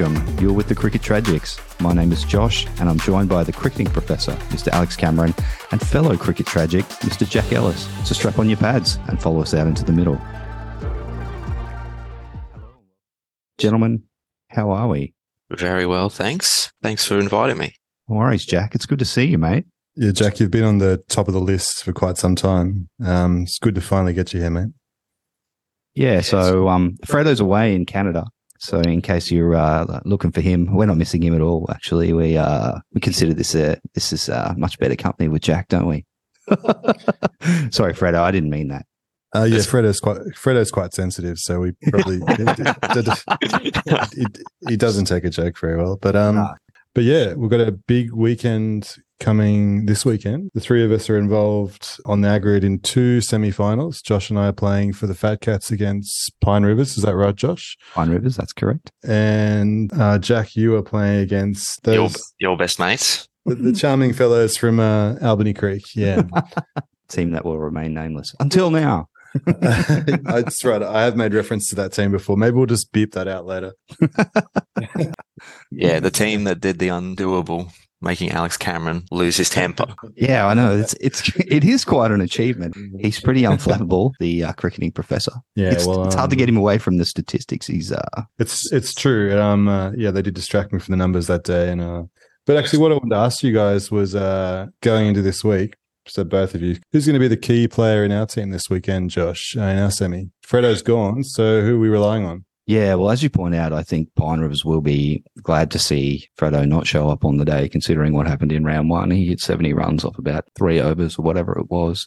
Hello and welcome. You're with the Cricket Tragics. My name is Josh, and I'm joined by the cricketing professor, Mr. Alex Cameron, and fellow cricket tragic, Mr. Jack Ellis. So strap on your pads and follow us out into the middle. Gentlemen, how are we? Very well, thanks. Thanks for inviting me. No worries, Jack. It's good to see you, mate. Yeah, Jack, you've been on the top of the list for quite some time. Um, it's good to finally get you here, mate. Yeah, so um, Fredo's away in Canada. So in case you're uh, looking for him, we're not missing him at all. Actually, we uh, we consider this a this is a much better company with Jack, don't we? Sorry, Fredo, I didn't mean that. Uh, yeah, Fredo's quite Fredo's quite sensitive, so we probably he, he, doesn't take a joke very well. But um, but yeah, we've got a big weekend coming this weekend. The three of us are involved on the aggregate in two semi-finals. Josh and I are playing for the Fat Cats against Pine Rivers. Is that right, Josh? Pine Rivers, that's correct. And uh, Jack, you are playing against those your, your best mates, the, the charming fellows from uh, Albany Creek. Yeah, team that will remain nameless until now. That's right. I have made reference to that team before. Maybe we'll just beep that out later. yeah, the team that did the undoable making Alex Cameron lose his temper. Yeah, I know. It's it's it is quite an achievement. He's pretty unflappable, the uh, cricketing professor. Yeah, it's, well, it's hard to get him away from the statistics. He's uh, it's it's true. Um, uh, yeah, they did distract me from the numbers that day, and uh, but actually, what I wanted to ask you guys was uh, going into this week. So both of you, who's going to be the key player in our team this weekend, Josh, uh, in our semi? Fredo's gone, so who are we relying on? Yeah, well, as you point out, I think Pine Rivers will be glad to see Fredo not show up on the day, considering what happened in round one. He hit 70 runs off about three overs or whatever it was.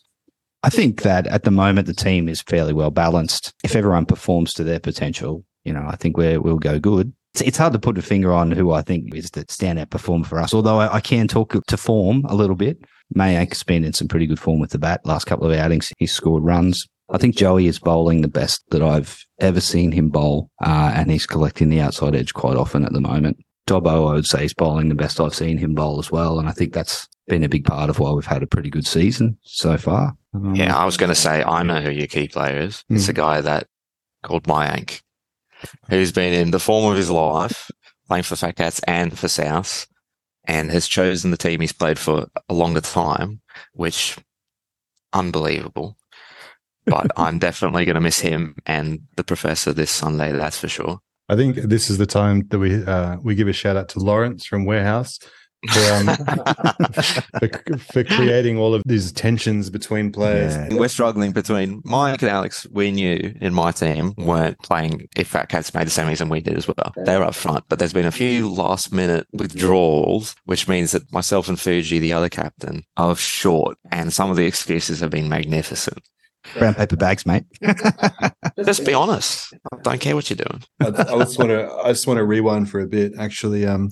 I think that at the moment, the team is fairly well balanced. If everyone performs to their potential, you know, I think we will go good. It's, it's, hard to put a finger on who I think is the standout performer for us, although I, I can talk to form a little bit. Mayank's been in some pretty good form with the bat last couple of outings. He's scored runs. I think Joey is bowling the best that I've ever seen him bowl, uh, and he's collecting the outside edge quite often at the moment. Dobbo, I would say, is bowling the best I've seen him bowl as well, and I think that's been a big part of why we've had a pretty good season so far. Um, yeah, I was going to say I know who your key player is. It's mm. a guy that called Mayank, who's been in the form of his life, playing for Fat Cats and for South, and has chosen the team he's played for a longer time, which unbelievable but I'm definitely going to miss him and the professor this Sunday. That's for sure. I think this is the time that we uh, we give a shout out to Lawrence from Warehouse for, um, for, for, creating all of these tensions between players. Yeah. We're struggling between Mike and Alex. We knew in my team weren't playing if Fat Cats made the semis and we did as well. They were up front, but there's been a few last minute withdrawals, which means that myself and Fuji, the other captain, are short, and some of the excuses have been magnificent. Brown paper bags, mate. just be honest. I don't care what you're doing. I, I just want to. I just want to rewind for a bit. Actually, um,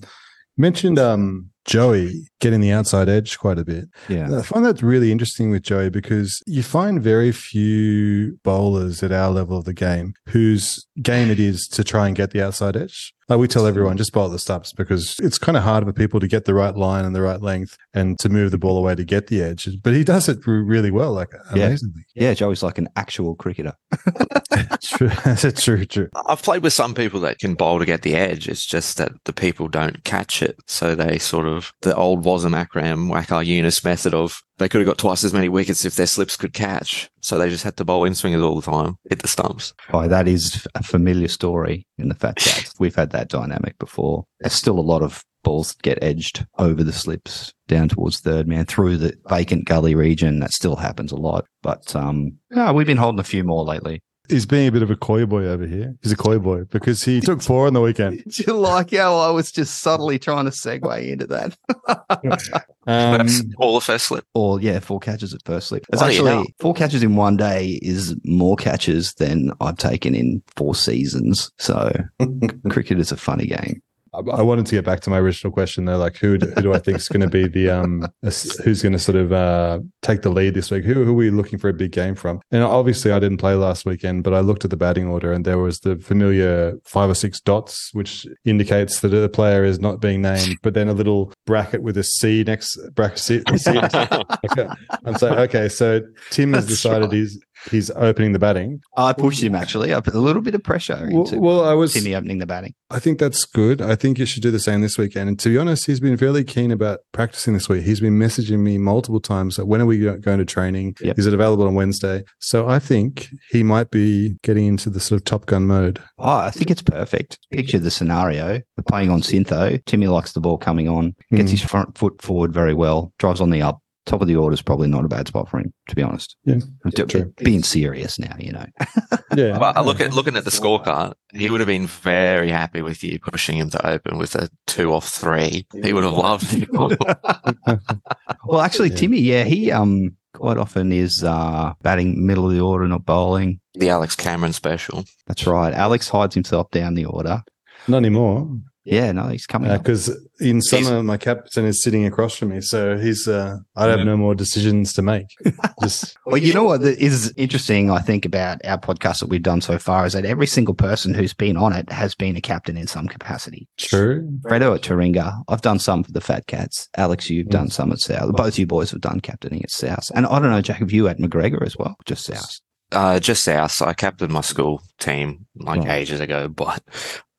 mentioned um Joey getting the outside edge quite a bit. Yeah. I find that really interesting with Joey because you find very few bowlers at our level of the game whose game it is to try and get the outside edge. Like we tell everyone, just bowl the stumps because it's kind of hard for people to get the right line and the right length and to move the ball away to get the edge. But he does it really well, like amazingly. Yeah, yeah Joey's like an actual cricketer. true. That's true, true. I've played with some people that can bowl to get the edge. It's just that the people don't catch it. So they sort of, the old Wasim Akram, Waqar Younis method of they could have got twice as many wickets if their slips could catch. So they just had to bowl in swingers all the time, hit the stumps. Oh, that is a familiar story in the Fat Cats. We've had that dynamic before. There's still a lot of balls get edged over the slips down towards third man through the vacant gully region. That still happens a lot. But um, no, we've been holding a few more lately he's being a bit of a coy boy over here. He's a coy boy because he took four on the weekend. Did you like how I was just subtly trying to segue into that? um, all the first slip. Or yeah, four catches at first slip. It's actually four catches in one day is more catches than I've taken in four seasons. So cricket is a funny game. I wanted to get back to my original question though, like who do, who do I think is going to be the um who's going to sort of uh, take the lead this week? Who, who are we looking for a big game from? And obviously, I didn't play last weekend, but I looked at the batting order and there was the familiar five or six dots, which indicates that the player is not being named, but then a little bracket with a C next bracket. C, C next. okay. I'm saying okay, so Tim has decided right. he's he's opening the batting. I pushed him actually. I put a little bit of pressure Well, into well, I was. Timmy opening the batting. I think that's good. I think you should do the same this weekend. And to be honest, he's been fairly keen about practicing this week. He's been messaging me multiple times. That when are we going to training? Yep. Is it available on Wednesday? So I think he might be getting into the sort of Top Gun mode. Oh, I think it's perfect. Picture the scenario. We're playing on Syntho. Timmy likes the ball coming on, gets Mm. his front foot forward very well, drives on the up. Top of the order is probably not a bad spot for him, to be honest. Yeah, To- true. Being serious now, you know. Yeah. But I look at looking at the scorecard, he would have been very happy with you pushing him to open with a two off three. He would have loved it. Well, actually, Yeah. Timmy, yeah, he um quite often is uh batting middle of the order, not bowling. the Alex Cameron special. That's right. Alex hides himself down the order. Not anymore. Yeah, no, he's coming up. Because in summer, my captain is sitting across from me. So he's, uh, I have Yeah. no more decisions to make. Just, Well, you know what is interesting, I think, about our podcast that we've done so far is that every single person who's been on it has been a captain in some capacity. true. Fredo at Taringa, I've done some for the Fat Cats. Alex, you've done some at South. Both you boys have done captaining at South. And I don't know, Jack, have you at McGregor as well? Just South. Uh, just south. I captained my school team like Right. ages ago, but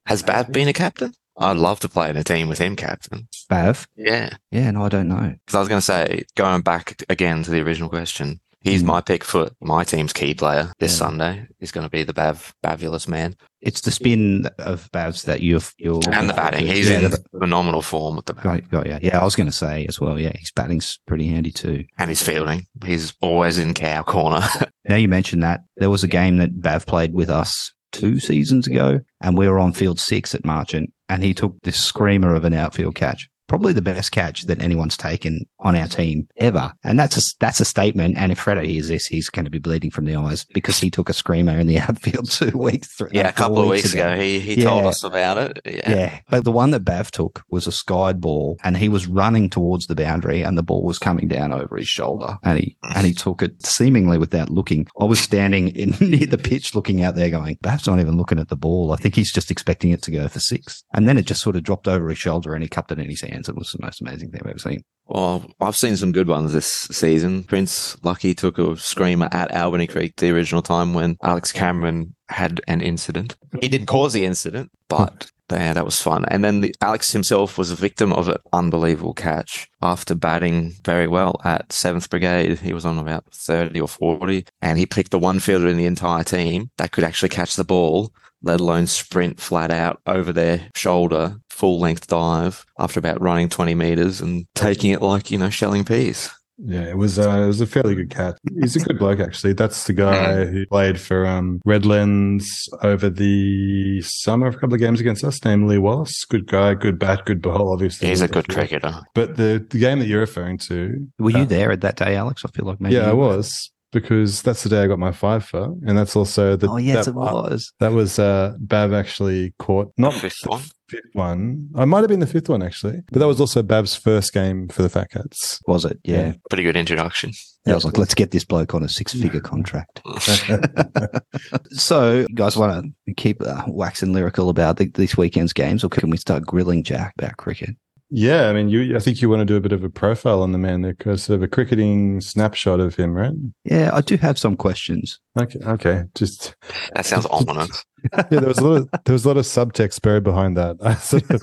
has Bav been a captain? I'd love to play in a team with him captain. Bav? Yeah. Yeah, no, I don't know. Because I was going to say, going back again to the original question, he's Mm. my pick for my team's key player this Yeah. Sunday. He's going to be the Bav Bavulous man It's the spin of Bav's that you've you're and the batting. He's yeah, in the- phenomenal form at the bat Got, got, yeah. yeah, I was going to say as well. Yeah, his batting's pretty handy too. and his fielding. He's always in cow corner. Now you mentioned that there was a game that Bav played with us two seasons ago, and we were on field six at Marchant, and he took this screamer of an outfield catch. Probably the best catch that anyone's taken on our team ever, and that's a that's a statement. And if Fredo hears this, he's going to be bleeding from the eyes because he took a screamer in the outfield two weeks. Three, yeah, a couple of weeks ago, he, he told us about it. Yeah. Yeah. But the one that Bav took was a skied ball and he was running towards the boundary and the ball was coming down over his shoulder and he, and he took it seemingly without looking. I was standing in near the pitch looking out there going, Bav's not even looking at the ball. I think he's just expecting it to go for six. And then it just sort of dropped over his shoulder and he cupped it in his It was the most amazing thing I've ever seen. Well, I've seen some good ones this season. Prince Lucky took a screamer at Albany Creek the original time when Alex Cameron had an incident. He didn't cause the incident, but yeah, that was fun. And then the, Alex himself was a victim of an unbelievable catch after batting very well at 7th Brigade. He was on about 30 or 40, and he picked the one fielder in the entire team that could actually catch the ball let alone sprint flat out over their shoulder, full length dive after about running 20 meters and taking it like, you know, shelling peas. Yeah, it was uh, it was a fairly good catch. He's a good bloke actually. That's the guy who played for um, Redlands over the summer, a couple of games against us. Named Lee Wallace. Good guy, good bat, good ball. Obviously, He's a good cricketer. But the the game that you're referring to, Were you Uh, there at that day, Alex? I feel like maybe. yeah, I was because that's the day I got my five for, and that's also the Oh, yes, that, it was. that was uh, Bav actually caught not Fifth one. fifth one. I might have been the fifth one actually, but that was also Bav's first game for the Fat Cats. Was it? Yeah. Pretty good introduction. I was like, let's get this bloke on a six figure contract. So, you guys want to keep uh, waxing lyrical about the, this weekend's games, or can we start grilling Jack about cricket? Yeah, I mean, you. I think you want to do a bit of a profile on the man, there, 'cause sort of a cricketing snapshot of him, right? Yeah, I do have some questions. Okay, okay. Just That sounds ominous. yeah, there was a lot of there was a lot of subtext buried behind that. Sort of,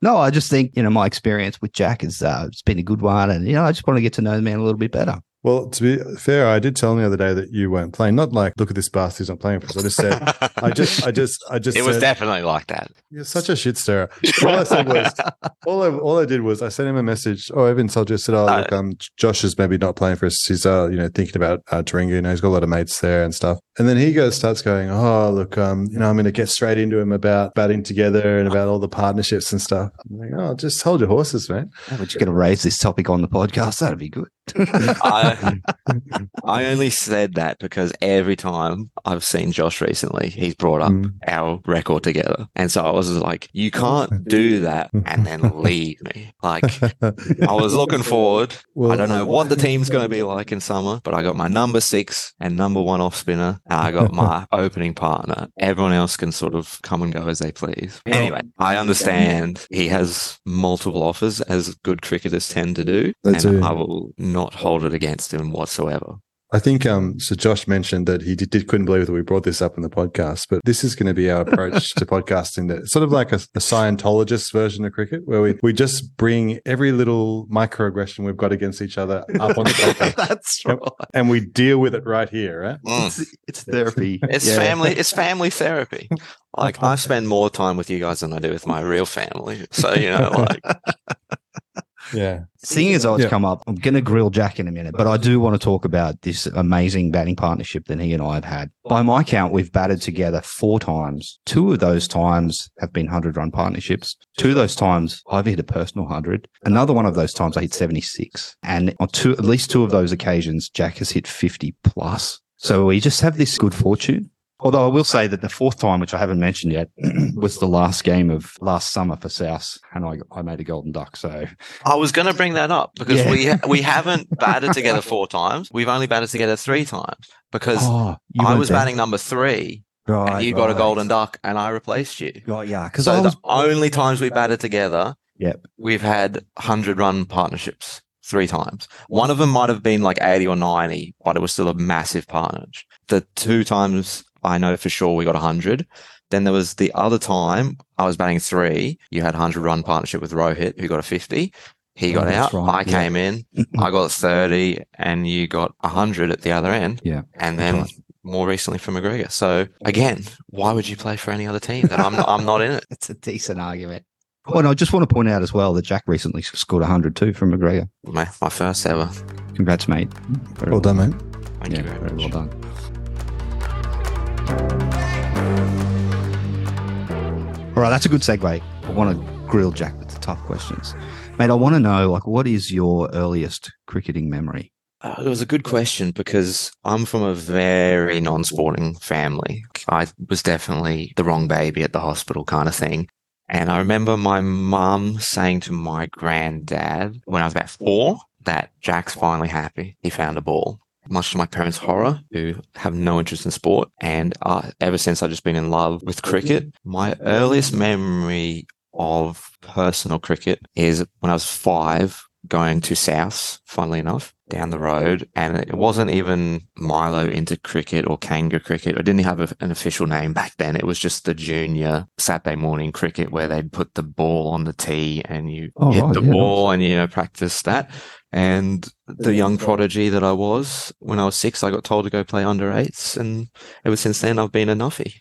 No, I just think you know my experience with Jack has uh, it's been a good one, and you know I just want to get to know the man a little bit better. Well, to be fair, I did tell him the other day that you weren't playing. Not like, look at this bastard, he's not playing for us. I just said, I just, I just, I just. it was definitely like that. You're such a shit stirrer. All I said was, all I, all I did was I sent him a message. Oh, Evan told you, I said, oh, Uh, look, um, Josh is maybe not playing for us. He's, uh, you know, thinking about uh, Taringa. You know, he's got a lot of mates there and stuff. And then he goes, starts going, oh, look, um, you know, I'm going to get straight into him about batting together and about all the partnerships and stuff. I'm like, oh, just hold your horses, man. We're just going to raise this topic on the podcast. That'd be good. I, I only said that because every time I've seen Josh recently, he's brought up Mm. our record together. And so I was like, you can't do that and then leave me. Like, I was looking forward. Well, I don't know what the team's going to be like in summer, but I got my number six and number one off spinner. And I got my opening partner. Everyone else can sort of come and go as they please. Anyway, I understand he has multiple offers as good cricketers tend to do. They and do. I will not hold it against him whatsoever. I think um, so. Josh mentioned that he did, did, couldn't believe that we brought this up in the podcast, but this is going to be our approach to podcasting. That sort of like a, a, Scientologist version of cricket, where we we just bring every little microaggression we've got against each other up on the podcast. That's right, and, and, we deal with it right here. Right? Mm. It's, it's, therapy. It's yeah. family. It's family therapy. Like I spend more time with you guys than I do with my real family. So you know, like. Yeah. Seeing as though it's yeah. come up, I'm going to grill Jack in a minute, but I do want to talk about this amazing batting partnership that he and I have had. By my count, we've batted together four times. Two of those times have been 100 run partnerships. Two of those times I've hit a personal 100. Another one of those times I hit 76. And on two, at least two of those occasions, Jack has hit 50 plus. So we just have this good fortune. Although I will say that the fourth time, which I haven't mentioned yet, was the last game of last summer for South, and I, I made a golden duck. So I was going to bring that up because yeah. we we haven't batted together four times. We've only batted together three times because oh, I was there. batting number three. Right, and you got a golden duck, and I replaced you. Right, yeah. Because so was... the only times we batted together, yep, we've had hundred run partnerships three times. One of them might have been like 80 or 90, but it was still a massive partnership. The two times I know for sure we got 100. Then there was the other time I was batting three. You had 100 run partnership with Rohit, who got a 50. He oh, got oh, out. Right. I yeah. came in. I got 30, and you got 100 at the other end. Yeah. And then right. more recently for McGregor. So again, why would you play for any other team that I'm not, I'm not in it? It's a decent argument. Well, and I just want to point out as well that Jack recently scored 100 too from McGregor. My, my first ever. Congrats, mate. Very well, well done, mate. Thank yeah, you very, very well done. All right, that's a good segue. I want to grill Jack with the tough questions. Mate, I want to know, like, what is your earliest cricketing memory? Uh, it was a good question because I'm from a very non sporting family. I was definitely the wrong baby at the hospital kind of thing. And I remember my mum saying to my granddad when I was about four that Jack's finally happy. He found a ball much to my parents' horror, who have no interest in sport. And uh, ever since I've just been in love with cricket. My earliest memory of personal cricket is when I was five, going to South, funnily enough, down the road. And it wasn't even Milo into cricket or Kanga cricket. I didn't have a, an official name back then. It was just the junior Saturday morning cricket where they'd put the ball on the tee and you oh, hit right, the yeah, ball and, you know, practice that. And the young prodigy that I was, when I was six, I got told to go play under eights. And ever since then, I've been a nuffy.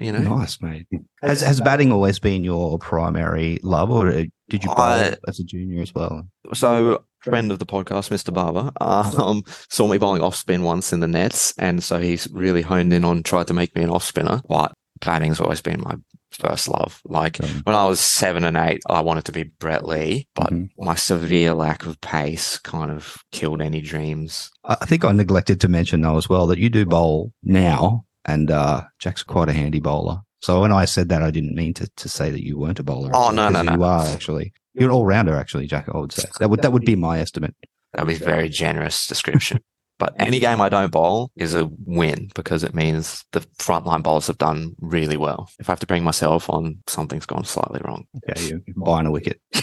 you know, nice, mate. Has has batting always been your primary love, or uh, did you buy I, as a junior as well? So, friend of the podcast, Mr. Barber, um, saw me bowling off spin once in the nets, and so he's really honed in on tried to make me an off spinner. But batting's always been my first love. Like when I was seven and eight, I wanted to be Brett Lee, but mm-hmm. my severe lack of pace kind of killed any dreams. I think I neglected to mention though as well that you do bowl now, and uh, Jack's quite a handy bowler. So when I said that, I didn't mean to, to say that you weren't a bowler. Oh no, no, no! You are actually. You're an all rounder, actually, Jack. I would say that would that would be my estimate. That'd be very generous description. But any game I don't bowl is a win because it means the frontline bowlers have done really well. If I have to bring myself on, something's gone slightly wrong. Okay, you're buying a wicket.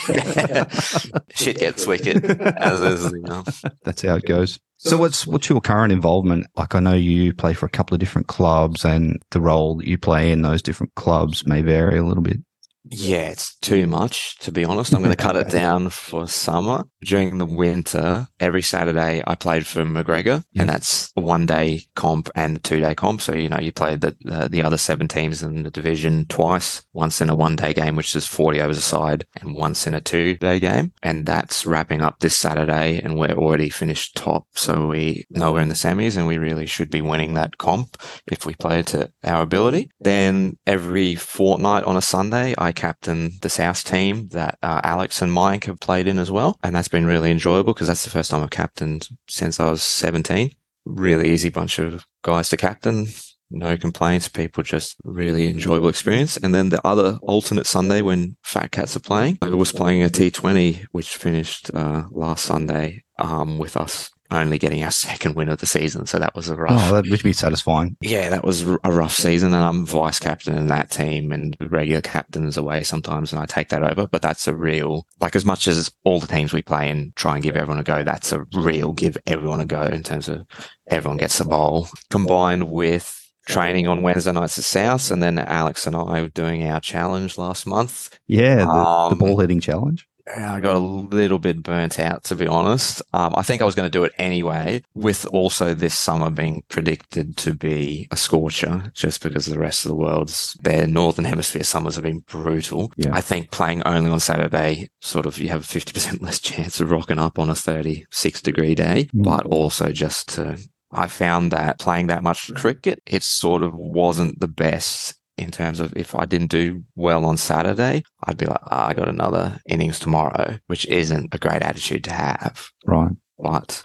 Shit gets wicket, as is, you know. That's how it goes. So what's what's your current involvement? Like I know you play for a couple of different clubs and the role that you play in those different clubs may vary a little bit. Yeah, it's too much, to be honest. I'm going to cut it down for summer. During the winter, every Saturday I played for McGregor, yeah. and that's a one day comp and a two day comp. So, you know, you played the, uh, the other seven teams in the division twice, once in a one day game, which is 40 overs a side, and once in a two day game. And that's wrapping up this Saturday, and we're already finished top. So we know we're in the semis, and we really should be winning that comp if we play to our ability. Then every fortnight on a Sunday, I captain the South team that uh, Alex and Mike have played in as well. And that's been really enjoyable because that's the first time I've captained since I was 17. Really easy bunch of guys to captain. No complaints. People just really enjoyable experience. And then the other alternate Sunday when Fat Cats are playing, I was playing a T20, which finished uh, last Sunday um, with us only getting our second win of the season. So that was a rough. Oh, that would be satisfying. Yeah, that was a rough season, and I'm vice captain in that team, and regular captain's away sometimes, and I take that over. But that's a real, like, as much as all the teams we play and try and give everyone a go, that's a real give everyone a go in terms of everyone gets a bowl combined with training on Wednesday nights at South, and then Alex and I were doing our challenge last month. Yeah, the, Um, the ball hitting challenge. I got a little bit burnt out, to be honest. Um, I think I was going to do it anyway, with also this summer being predicted to be a scorcher, just because the rest of the world's their northern hemisphere summers have been brutal. Yeah. I think playing only on Saturday, sort of, you have a 50% less chance of rocking up on a 36 degree day, Mm. but also just to, I found that playing that much cricket, it sort of wasn't the best in terms of if I didn't do well on Saturday, I'd be like, "Ah, I got another innings tomorrow, which isn't a great attitude to have. Right. But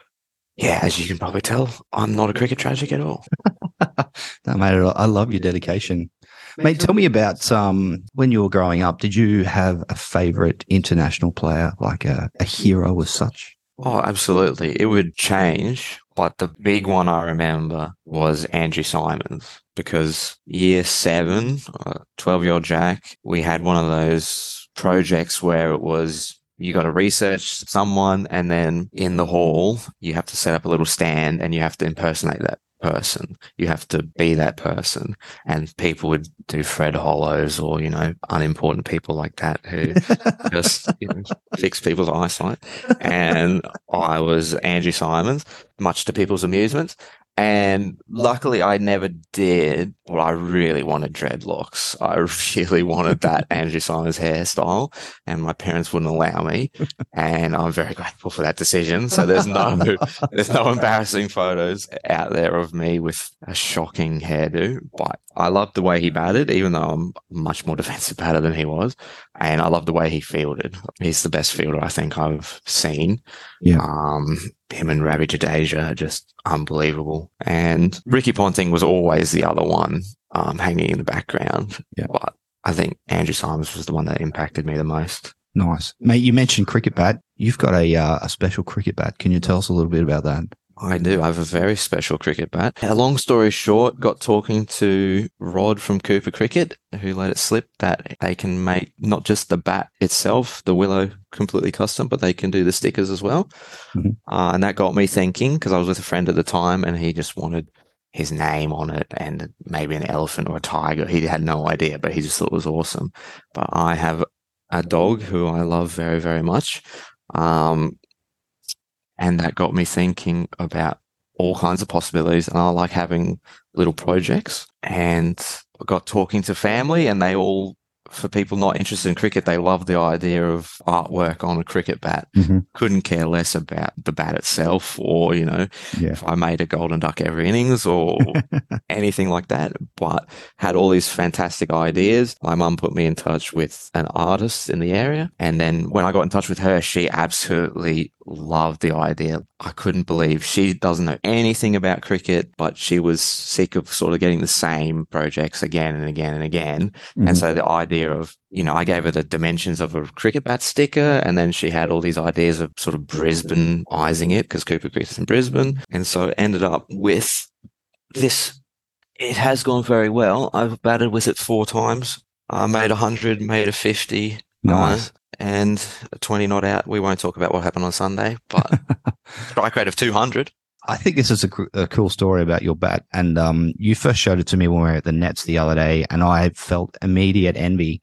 yeah, as you can probably tell, I'm not a cricket tragic at all. No, mate, I love your dedication. Mate, tell me about um, when you were growing up. Did you have a favorite international player, like a, a hero as such? Oh, absolutely. It would change. But the big one I remember was Andrew Symonds. Because year seven, uh, 12 year old Jack, we had one of those projects where it was you got to research someone and then in the hall, you have to set up a little stand and you have to impersonate that person. You have to be that person. And people would do Fred Hollows or, you know, unimportant people like that who just you know, fix people's eyesight. And I was Andrew Symonds, much to people's amusement. And luckily, I never did. But I really wanted dreadlocks. I really wanted that Andrew Symonds hairstyle, and my parents wouldn't allow me. And I'm very grateful for that decision. So there's no, there's no embarrassing photos out there of me with a shocking hairdo. But I love the way he batted, even though I'm much more defensive batter than he was. And I love the way he fielded. He's the best fielder I think I've seen. Yeah. Um, him and Ravi Jadeja are just unbelievable. And Ricky Ponting was always the other one, um, hanging in the background. Yeah. But I think Andrew Symonds was the one that impacted me the most. Nice, mate. You mentioned cricket bat. You've got a uh, a special cricket bat. Can you tell us a little bit about that? I do. I have a very special cricket bat. A long story short, got talking to Rod from Cooper Cricket, who let it slip that they can make not just the bat itself, the Willow completely custom, but they can do the stickers as well. Mhm. Uh, and that got me thinking because I was with a friend at the time and he just wanted his name on it and maybe an elephant or a tiger. He had no idea, but he just thought it was awesome. But I have a dog who I love very, very much. Um, and that got me thinking about all kinds of possibilities. And I like having little projects. And I got talking to family, and they all, for people not interested in cricket, they love the idea of artwork on a cricket bat. Mhm. Couldn't care less about the bat itself, or you know, Yeah. if I made a golden duck every innings or anything like that. But had all these fantastic ideas. My mum put me in touch with an artist in the area. And then when I got in touch with her, she absolutely loved the idea. I couldn't believe she doesn't know anything about cricket, but she was sick of sort of getting the same projects again and again and again. Mhm. And so the idea of, you know, I gave her the dimensions of a cricket bat sticker, and then she had all these ideas of sort of Brisbaneizing it because Cooper Creek is in Brisbane. And so ended up with this. It has gone very well. I've batted with it four times. I made a 100, made a 50, Nice. And a 20 not out. We won't talk about what happened on Sunday, but strike rate of 200. I think this is a, a cool story about your bat. And um, you first showed it to me when we were at the Nets the other day, and I felt immediate envy.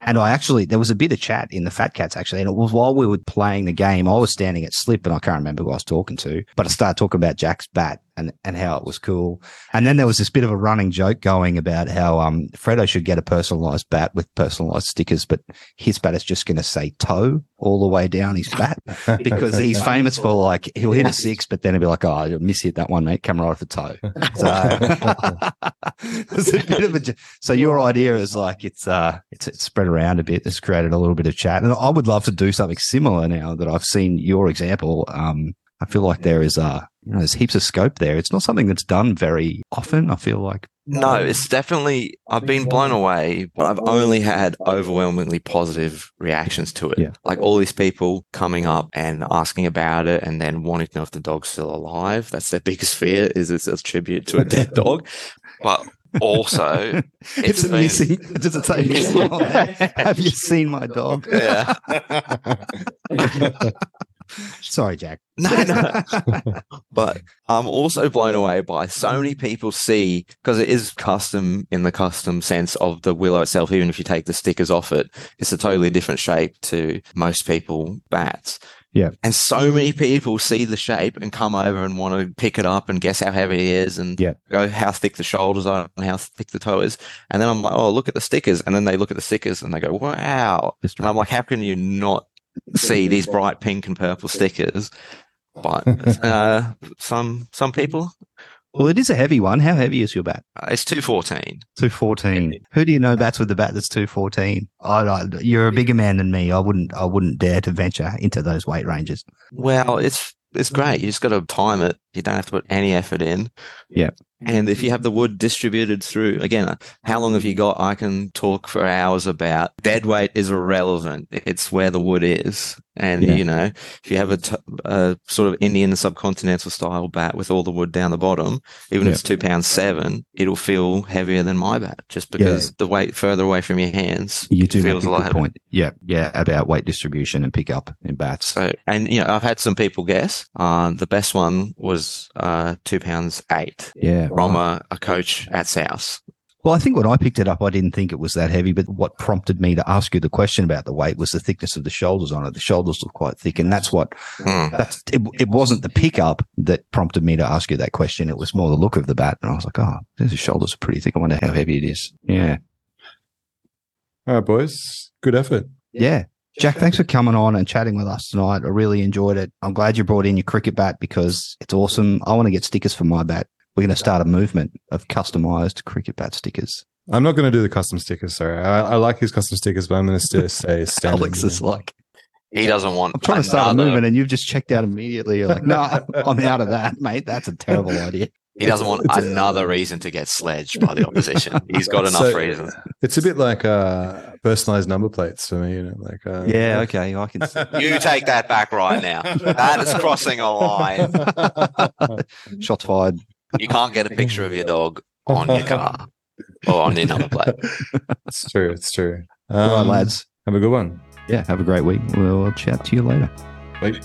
And I actually, there was a bit of chat in the Fat Cats actually, and it was while we were playing the game. I was standing at slip, and I can't remember who I was talking to, but I started talking about Jack's bat and and how it was cool. And then there was this bit of a running joke going about how um Fredo should get a personalized bat with personalized stickers, but his bat is just going to say toe all the way down his bat because he's famous for like he'll hit a six, but then he'll be like, "Oh, you miss hit that one, mate. Come right off the toe." So it's a bit of a. So your idea is like it's uh it's, it's spread around a bit. It's created a little bit of chat, and I would love to do something similar now that I've seen your example. Um, I feel like there is uh you know there's heaps of scope there. It's not something that's done very often. I feel like No, it's definitely, I've been blown away, but I've only had overwhelmingly positive reactions to it. Yeah. Like all these people coming up and asking about it and then wanting to know if the dog's still alive. That's their biggest fear is it's a tribute to a dead dog. But also, It's, it's been- missing. Does it say? Have you seen my dog? yeah. Sorry, Jack. No, no. but I'm also blown away by so many people see because it is custom in the custom sense of the willow itself. Even if you take the stickers off it, it's a totally different shape to most people bats. Yeah. And so many people see the shape and come over and want to pick it up and guess how heavy it is and Yeah. go how thick the shoulders are and how thick the toe is. And then I'm like, oh, look at the stickers. And then they look at the stickers and they go, wow. And I'm like, how can you not see these bright pink and purple stickers? But uh, some some people, Well, it is a heavy one. How heavy is your bat? uh, it's two fourteen. Two fourteen. Who do you know bats with the bat that's two fourteen? I, I, you're a bigger man than me. I wouldn't. I wouldn't dare to venture into those weight ranges. Well, it's it's great. You just got to time it. You don't have to put any effort in. Yeah. And if you have the wood distributed through, again, how long have you got? I can talk for hours about dead weight is irrelevant. It's where the wood is. And, Yeah. you know, if you have a, t- a sort of Indian subcontinental style bat with all the wood down the bottom, even Yeah. if it's two pounds seven, it'll feel heavier than my bat just because the weight further away from your hands You do feels a lot good heavier. point. Yeah, yeah, about weight distribution and pickup in bats. So, and you know, I've had some people guess. Uh, the best one was uh, two pounds eight Yeah, from a, a coach at South. Well, I think when I picked it up, I didn't think it was that heavy, but what prompted me to ask you the question about the weight was the thickness of the shoulders on it. The shoulders look quite thick, and that's what Hmm. that's it, it wasn't the pickup that prompted me to ask you that question. It was more the look of the bat, and I was like, oh, the shoulders are pretty thick. I wonder how heavy it is. Yeah, All right, boys. Good effort. yeah. Jack, thanks for coming on and chatting with us tonight. I really enjoyed it. I'm glad you brought in your cricket bat because it's awesome. I want to get stickers for my bat. We're going to start a movement of customized cricket bat stickers. I'm not going to do the custom stickers. Sorry, I, I like his custom stickers, but I'm going to still say standard. Alex is like, He doesn't want. I'm trying to start a movement and you've just checked out immediately. You're like, no, I'm out of that, mate. That's a terrible idea. He doesn't want It's a- another reason to get sledged by the opposition. He's got enough So- reasons. It's a bit like uh, personalized number plates for me. You know, like uh, Yeah, okay. I can. You take that back right now. That is crossing a line. Shots fired. You can't get a picture of your dog on your car or on your number plate. It's true. It's true. All right, Um, lads. Have a good one. Yeah, have a great week. We'll chat to you later. Bye.